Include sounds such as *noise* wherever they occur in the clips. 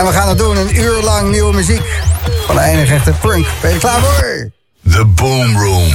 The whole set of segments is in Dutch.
En we gaan het doen, een uur lang nieuwe muziek. Van de enige echte punk. Ben je klaar voor? The Boom Room.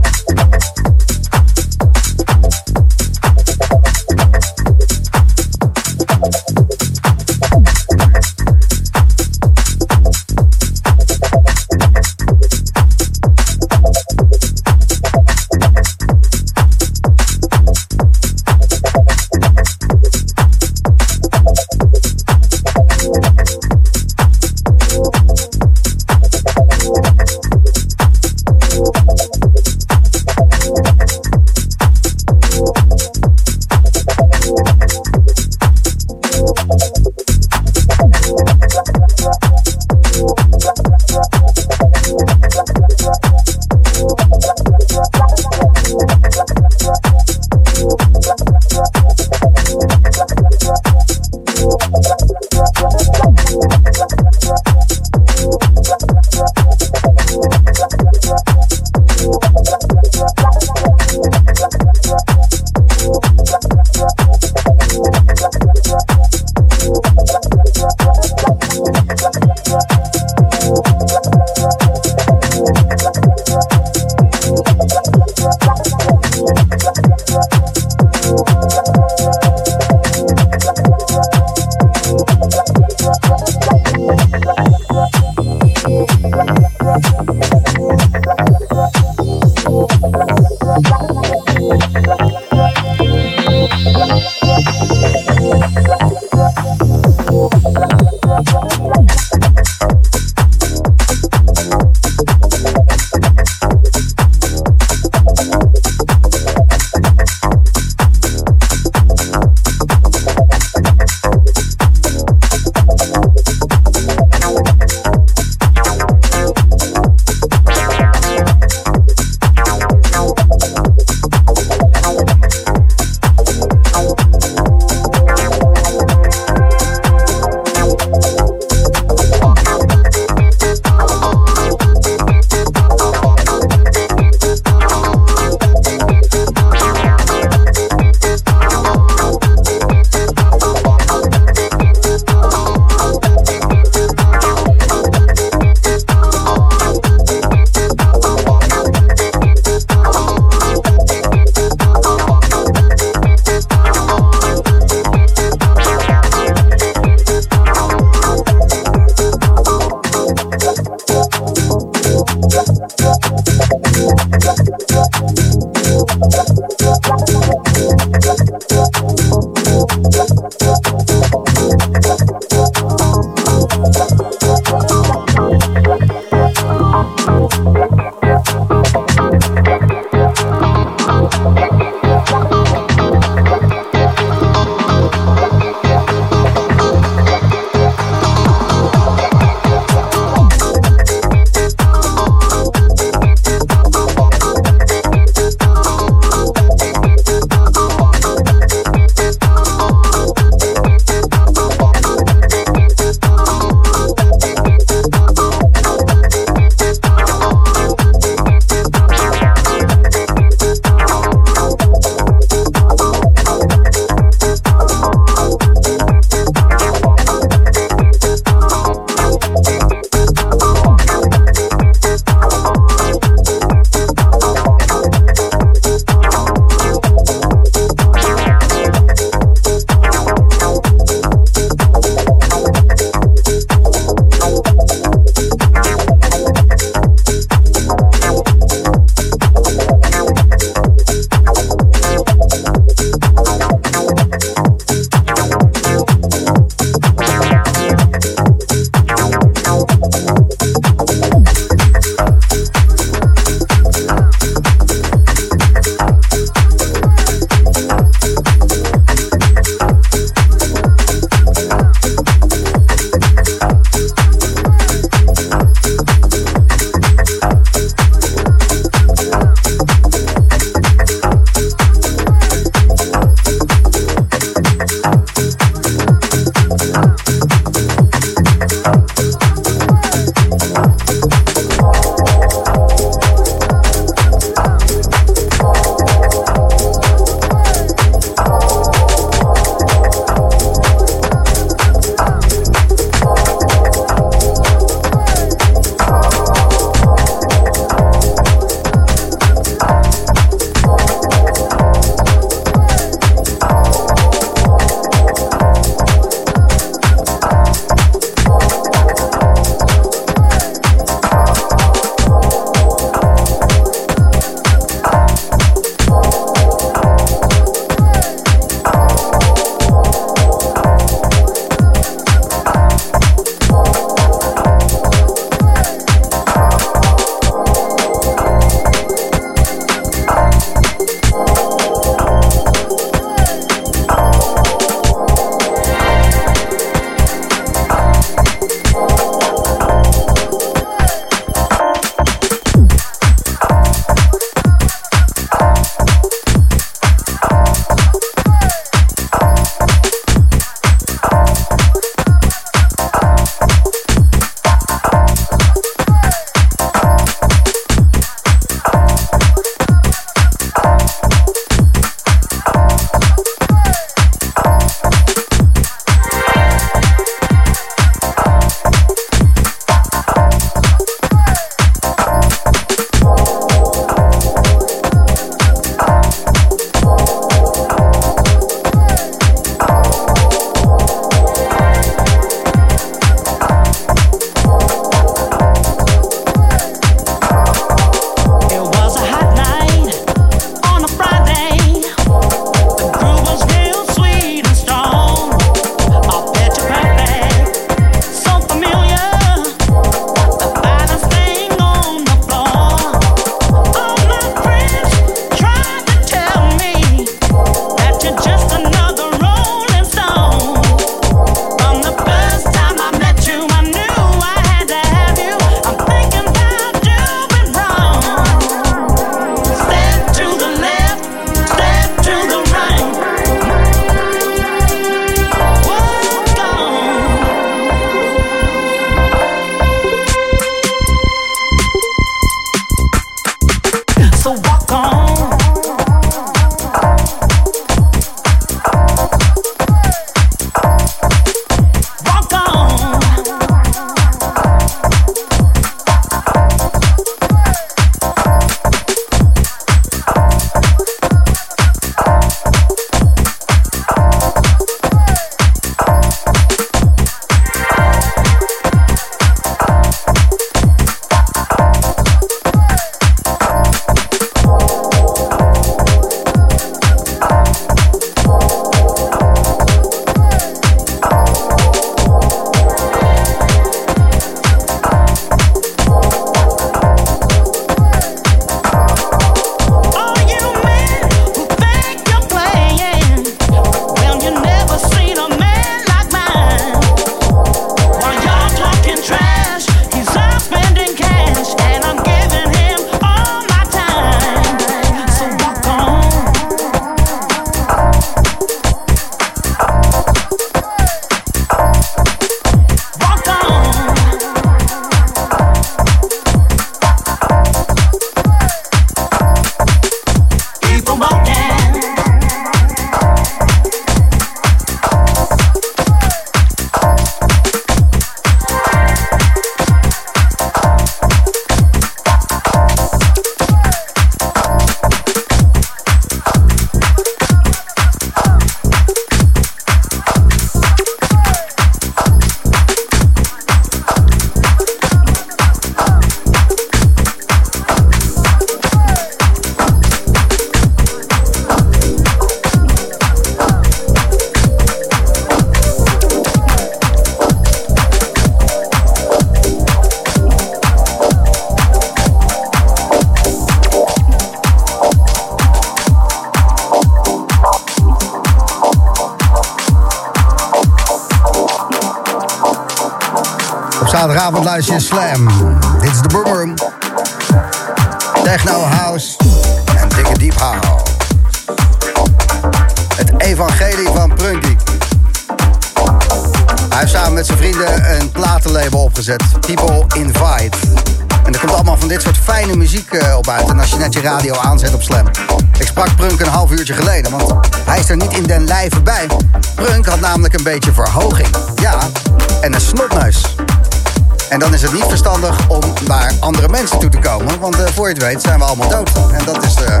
Andere mensen toe te komen. Want uh, voor je het weet zijn we allemaal dood. En dat is uh,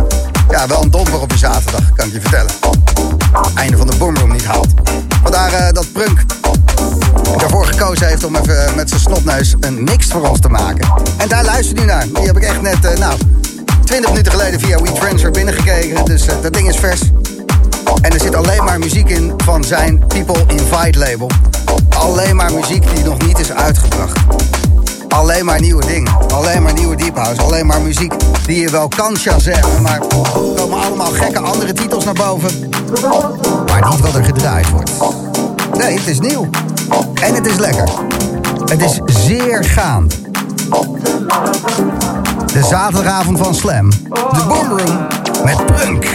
ja, wel een domper op je zaterdag, kan ik je vertellen. Einde van de boomroom niet haalt. Vandaar uh, dat Prunk ervoor gekozen heeft om even met zijn snotneus een mix voor ons te maken. En daar luister nu naar. Die heb ik echt net, nou, 20 minuten geleden via WeTransfer binnengekeken. Dus dat ding is vers. En er zit alleen maar muziek in van zijn People Invite label. Alleen maar muziek die nog niet is uitgebracht. Alleen maar nieuwe dingen. Alleen maar nieuwe deep house. Alleen maar muziek die je wel kan shazammen. Maar er komen allemaal gekke andere titels naar boven. Maar niet wat er gedraaid wordt. Nee, het is nieuw. En het is lekker. Het is zeer gaand. De zaterdagavond van Slam. De Boomroom met Prunk.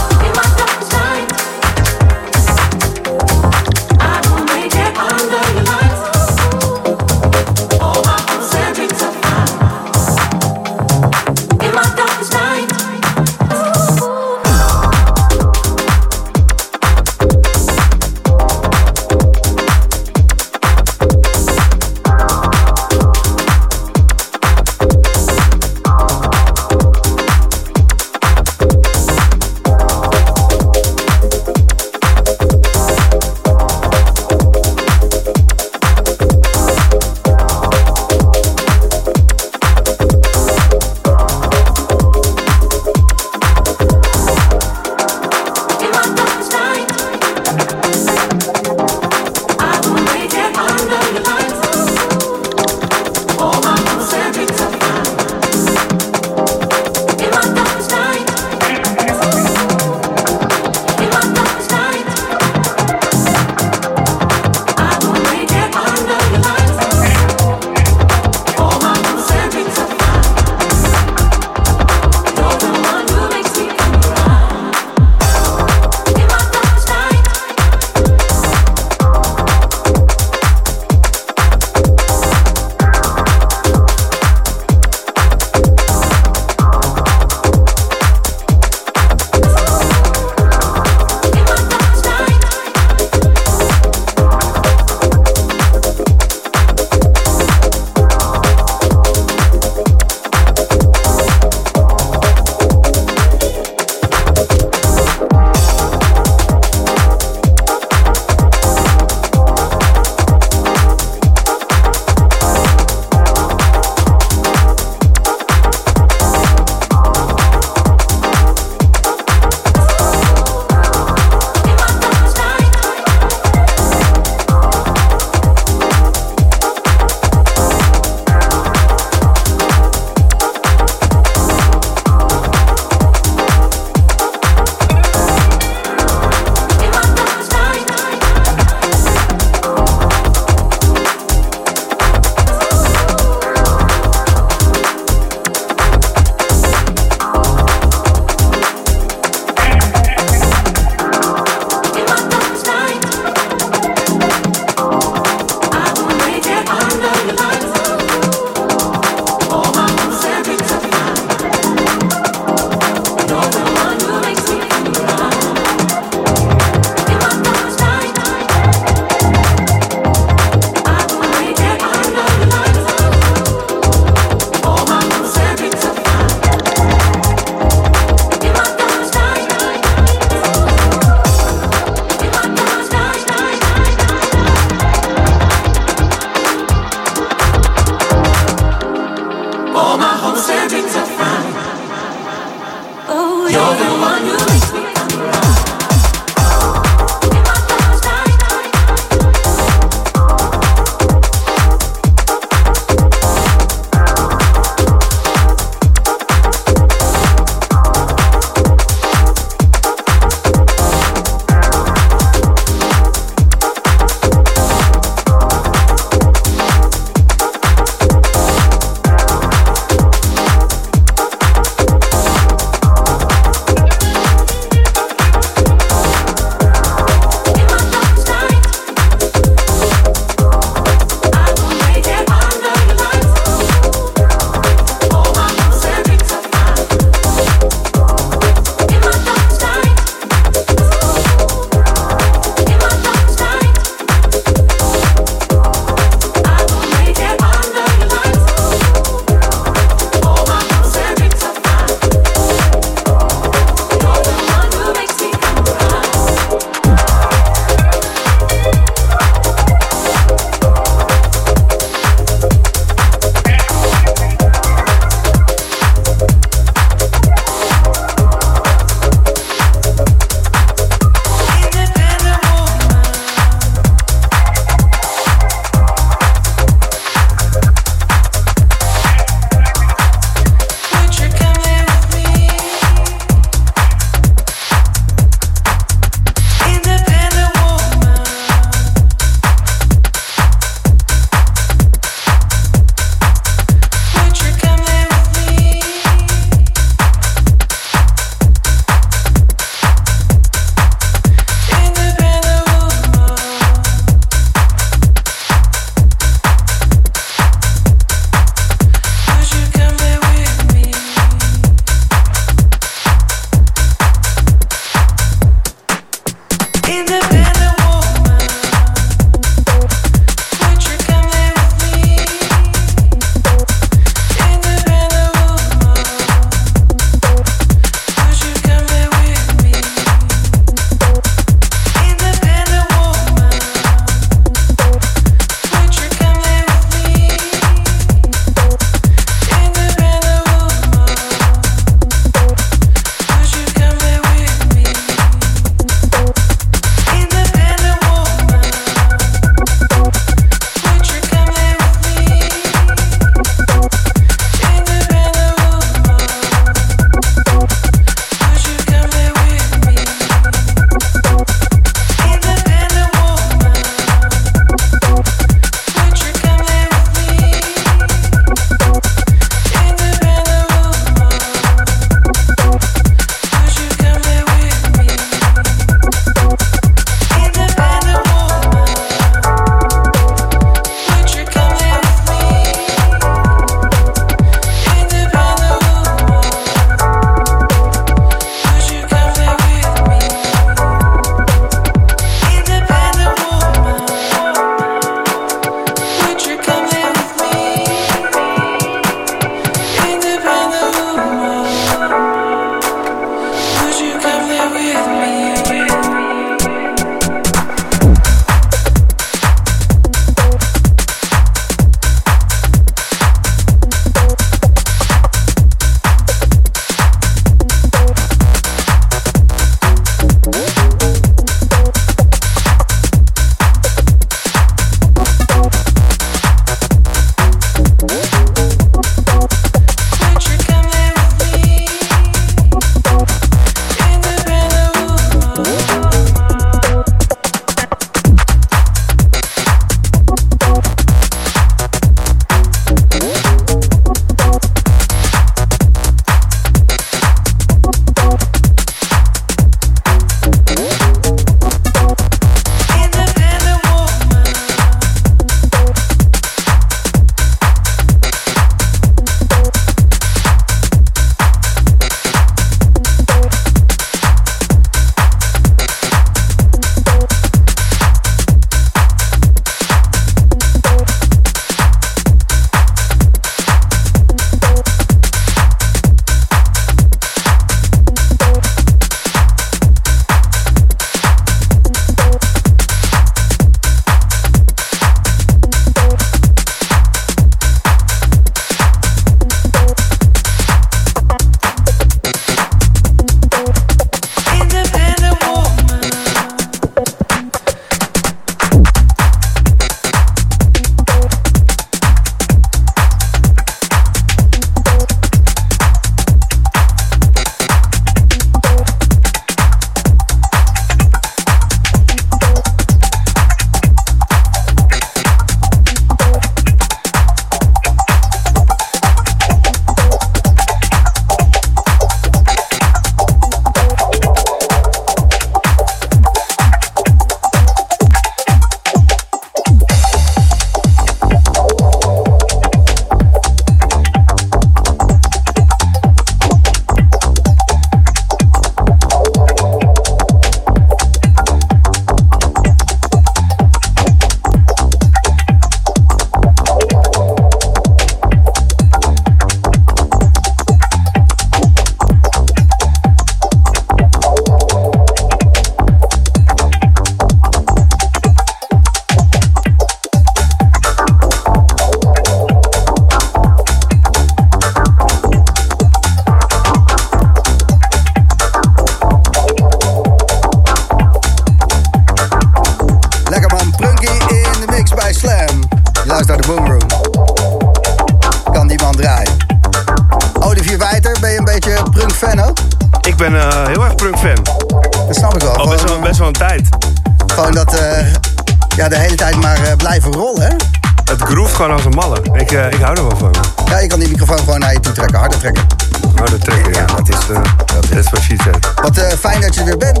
Gewoon als een malle. Ik, eh, ik hou er wel van. Ja, je kan die microfoon gewoon naar je toe trekken, harder trekken. Dat trekken, ja. Dat is, uh, dat is wat she said. Wat eh, fijn dat je er weer bent.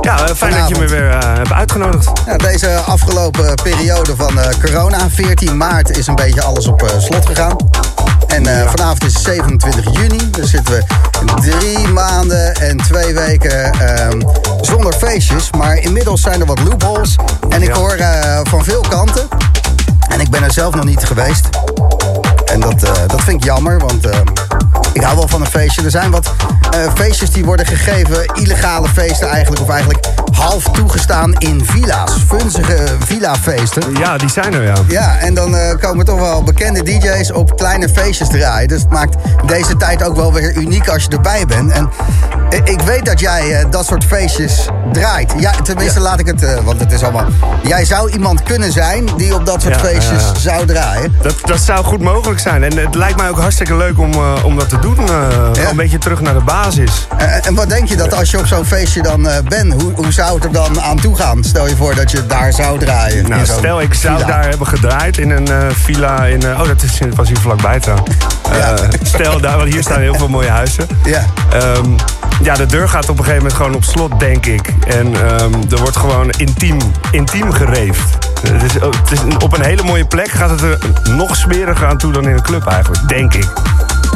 Ja, eh, fijn dat je me weer eh, hebt uitgenodigd. Ja, deze afgelopen periode van eh, corona, 14 maart, is een beetje alles op eh, slot gegaan. En eh, vanavond is 27 juni. Dus zitten we drie maanden en twee weken ehm, zonder feestjes. Maar inmiddels zijn er wat loopholes. En ik Ja. hoor eh, van veel kanten. En ik ben er zelf nog niet geweest. En dat, eh, dat vind ik jammer, want eh, ik hou wel van een feestje. Er zijn wat eh, feestjes die worden gegeven, illegale feesten eigenlijk, of eigenlijk half toegestaan in villa's. Funzige villa-feesten. Ja, die zijn er, ja. Ja, en dan komen toch wel bekende DJ's op kleine feestjes draaien. Dus het maakt deze tijd ook wel weer uniek als je erbij bent. En ik weet dat jij dat soort feestjes draait. Ja, tenminste, Ja. laat ik het, eh, want het is allemaal. Jij zou iemand kunnen zijn die op dat soort Ja, feestjes zou draaien. Dat, dat zou goed mogelijk zijn. En het lijkt mij ook hartstikke leuk om, eh, om dat te doen. eh, Een beetje terug naar de basis. En wat denk je dat als je op zo'n feestje dan bent, hoe, hoe zou het er dan aan toe gaan? Stel je voor dat je daar zou draaien. Nou, stel ik zou villa. daar hebben gedraaid in een villa in... oh, dat is, was hier vlakbij trouwens. Ja. Eh, stel daar, want hier staan heel veel mooie huizen. Ja. Ehm, ja, de deur gaat op een gegeven moment gewoon op slot, denk ik. En ehm, er wordt gewoon intiem, intiem gereefd. Het is, het is op een hele mooie plek gaat het er nog smeriger aan toe dan in een club eigenlijk, denk ik.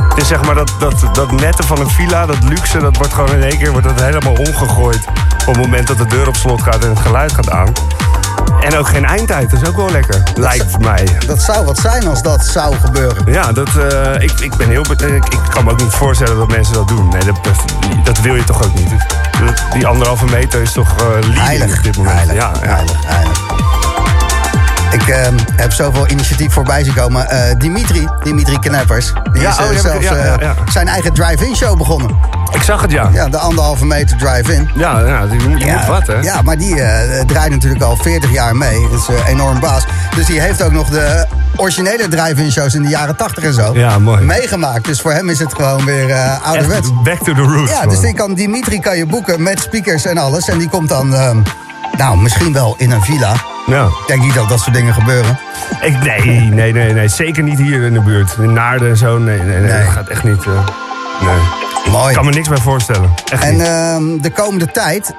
Het is zeg maar dat, dat, dat nette van een villa, dat luxe, dat wordt gewoon in één keer wordt dat helemaal omgegooid. Op het moment dat de deur op slot gaat en het geluid gaat aan. En ook geen eindtijd, dat is ook wel lekker, lijkt mij. Dat zou wat zijn als dat zou gebeuren. Ja, dat, eh, ik, ik ben heel. Ik, ik kan me ook niet voorstellen dat mensen dat doen. Nee, dat, dat, wil je toch ook niet. Dat- Die anderhalve meter is toch eh leading Heilig. op dit moment. Heilig, ja, ja. heilig, heilig. Ik eh, heb zoveel initiatief voorbij zien komen. Eh, Dimitri, Dimitri Kneppers, die Ja, is oh, die ik- zelfs ja, ja, eh, ja. zijn eigen drive-in show begonnen. Ik zag het, ja. Ja, de anderhalve meter drive-in. Ja, ja je, moet- je moet wat, hè? Ja, maar die draait natuurlijk al 40 jaar mee. Dat is eh, enorm baas. Dus die heeft ook nog de originele drive-in shows in de jaren 80 en zo Ja, mooi. meegemaakt. Dus voor hem is het gewoon weer eh ouderwets. Back to the roots. Ja, man. dus die kan, Dimitri kan je boeken met speakers en alles. En die komt dan, ehm, nou, misschien wel in een villa. Ja. Ik denk niet dat dat soort dingen gebeuren. Ik, nee, nee, nee, nee. Zeker niet hier in de buurt. In Naarden en zo. Nee, nee, nee, Nee. Dat gaat echt niet. eh, nee. Mooi. Ik kan me niks bij voorstellen. Echt En ehm, de komende tijd,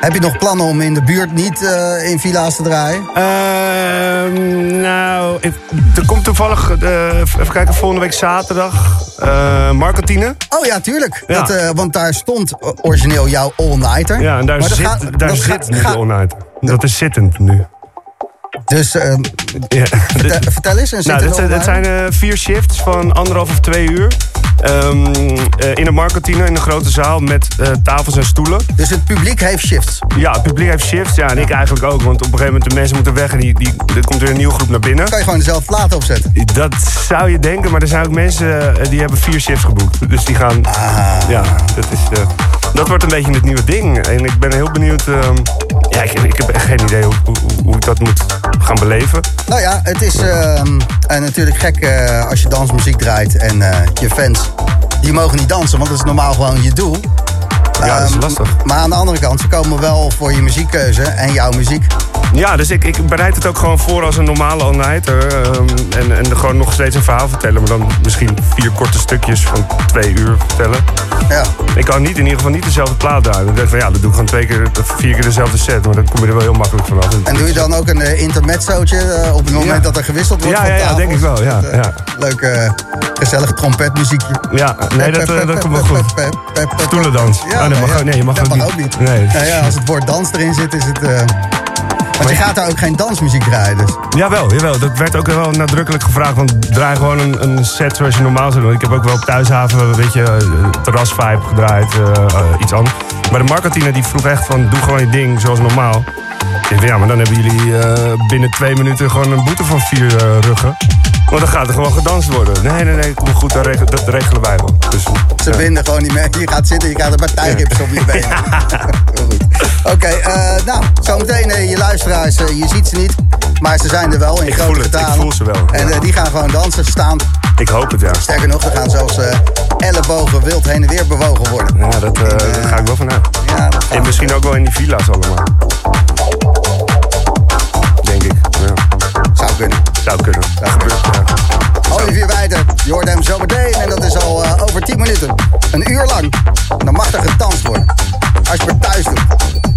heb je nog plannen om in de buurt niet eh, in villa's te draaien? Ehm, nou, ik- er komt toevallig, eh, even kijken, volgende week zaterdag, eh Markantine. Oh ja, tuurlijk. Ja. Dat, eh, want daar stond origineel jouw all-nighter. Ja, en daar Maar zit, gaat- daar zit gaat- nu gaat- de onnight. Dat is zittend nu. Dus ehm, Ja. *laughs* vertel, vertel eens. Een Nou, dit, zijn- het zijn eh, vier shifts van anderhalf of twee uur. Ehm, eh, in een markantine, in een grote zaal met eh, tafels en stoelen. Dus het publiek heeft shifts. Ja, het publiek heeft shifts. Ja, en ik eigenlijk ook. Want op een gegeven moment de mensen moeten weg en die, die, er komt weer een nieuwe groep naar binnen. Kan je gewoon dezelfde plaat opzetten. Dat zou je denken, maar er zijn ook mensen eh, die hebben vier shifts geboekt. Dus die gaan. Ah. Ja, dat, is, dat wordt een beetje het nieuwe ding. En ik ben heel benieuwd. ehm, ja, ik, heb echt geen idee hoe, hoe, hoe ik dat moet gaan beleven. Nou ja, het is eh, natuurlijk gek eh, als je dansmuziek draait en eh, je fans die mogen niet dansen, want dat is normaal gewoon je doel. Ja, dat is Ehm, lastig. Maar aan de andere kant, ze komen wel voor je muziekkeuze en jouw muziek. Ja, dus ik, ik bereid het ook gewoon voor als een normale all-nighter. ehm, en, en gewoon nog steeds een verhaal vertellen. Maar dan misschien vier korte stukjes van twee uur vertellen. Ja. Ik kan niet, in ieder geval niet dezelfde plaat draaien. Ik denk van ja, dan doe ik gewoon twee keer, vier keer dezelfde set. Maar dan kom je er wel heel makkelijk vanaf. En doe je dan ook een uh, intermezzootje uh, op het moment Ja. dat er gewisseld wordt Ja, van ja, ja, denk ik wel, ja, Met, uh, ja. Leuk, uh, gezellig trompetmuziekje. Ja, nee, dat, eh, dat komt wel goed. Stoelendans. Ja, Oh, nee, mag, ja. ook- nee, je mag dat ook mag niet. ook niet. Nee. Nou ja, als het woord dans erin zit, is het... uh, want je gaat daar ook geen dansmuziek draaien, dus. Jawel, jawel. Dat werd ook wel nadrukkelijk gevraagd. Want draai gewoon een, een set zoals je normaal zou doen. Ik heb ook wel op Thuishaven, weet je, eh, terrasvibe gedraaid, eh, iets anders. Maar de marketeer die vroeg echt van, doe gewoon je ding zoals normaal. Ik ja, maar dan hebben jullie binnen twee minuten gewoon een boete van vier ruggen. Want dan gaat er gewoon gedanst worden. Nee, nee, nee, kom goed, dat regelen, dat regelen wij wel. Dus, Ze binden gewoon niet meer. Je gaat zitten, je krijgt een partijrips op je benen. *laughs* Oké, eh, nou, zometeen uh, je luisteraars, uh, je ziet ze niet. Maar ze zijn er wel in Ik grote voel het, ik getalen. voel ze wel, En die gaan gewoon dansen, staan. ik hoop het, ja. Sterker nog, er gaan zelfs bewogen, wild heen en weer bewogen worden. Ja, dat, eh, daar ga ik wel vanuit. Ja, dat gaat En misschien ook wel in die villa's allemaal. Denk ik. Ja. zou kunnen. Zou kunnen. Dat gebeurt. Je hoort hem zo meteen. En dat is al eh, over 10 minuten. Een uur lang. Dan mag er gedanst worden. Als je het thuis doet.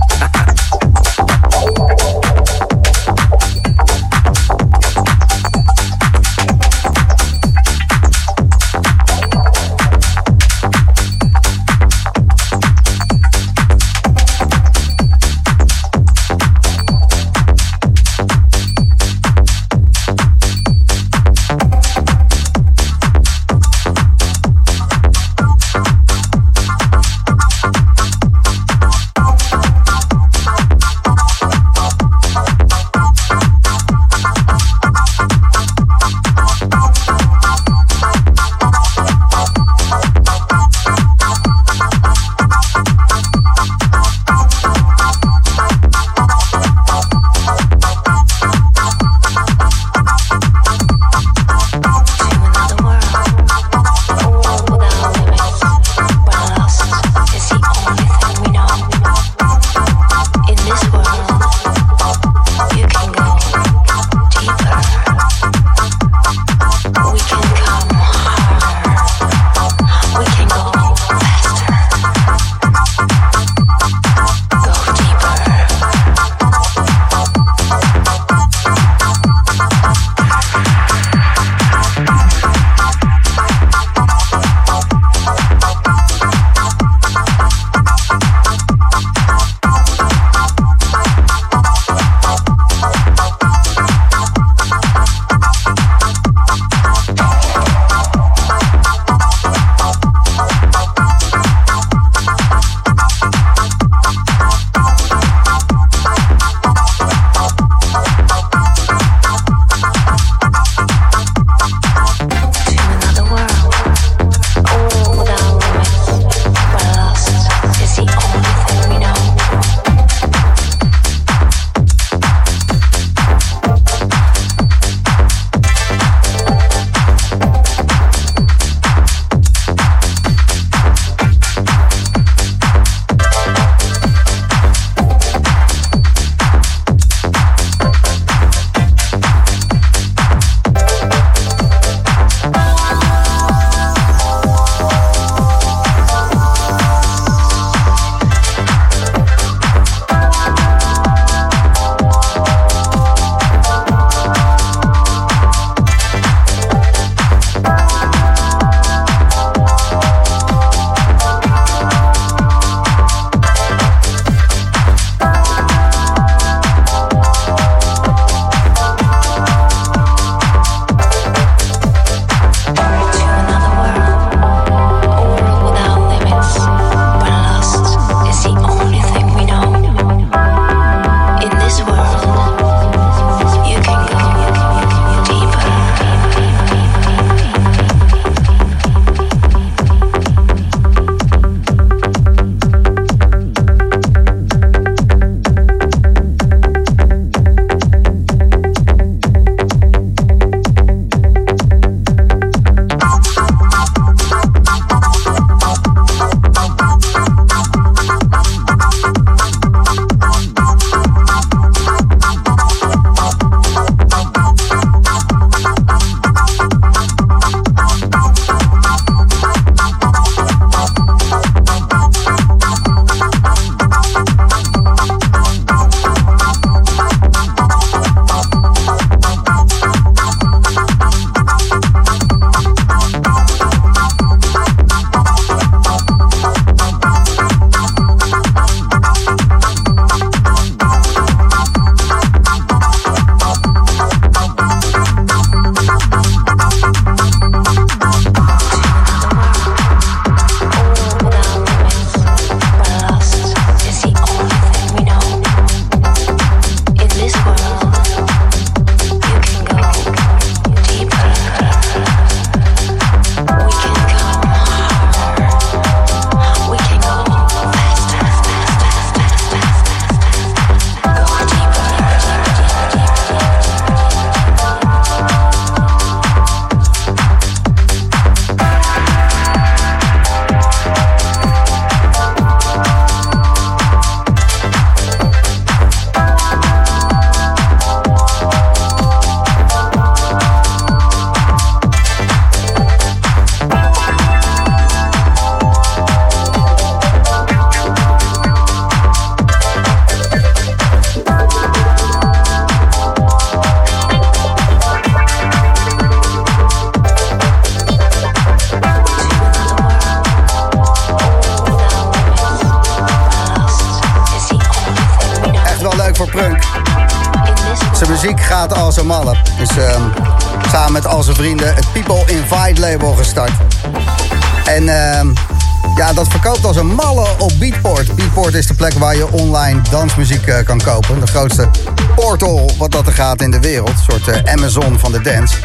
Plek waar je online dansmuziek eh, kan kopen. De grootste portal wat dat er gaat in de wereld. Een soort eh, Amazon van de dance.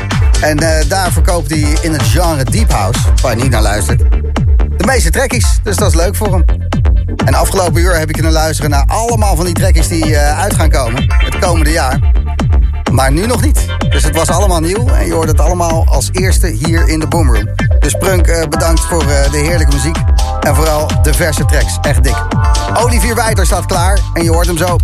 En eh, daar verkoopt hij in het genre Deep House, waar je niet naar luistert, de meeste trekkies. Dus dat is leuk voor hem. En afgelopen uur heb ik kunnen luisteren naar allemaal van die trekkies die uit gaan komen het komende jaar. Maar nu nog niet. Dus het was allemaal nieuw en je hoort het allemaal als eerste hier in de Boomroom. Dus Prunk, bedankt voor de heerlijke muziek. En vooral de verse tracks. Echt dik. Olivier Wijter staat klaar en je hoort hem zo.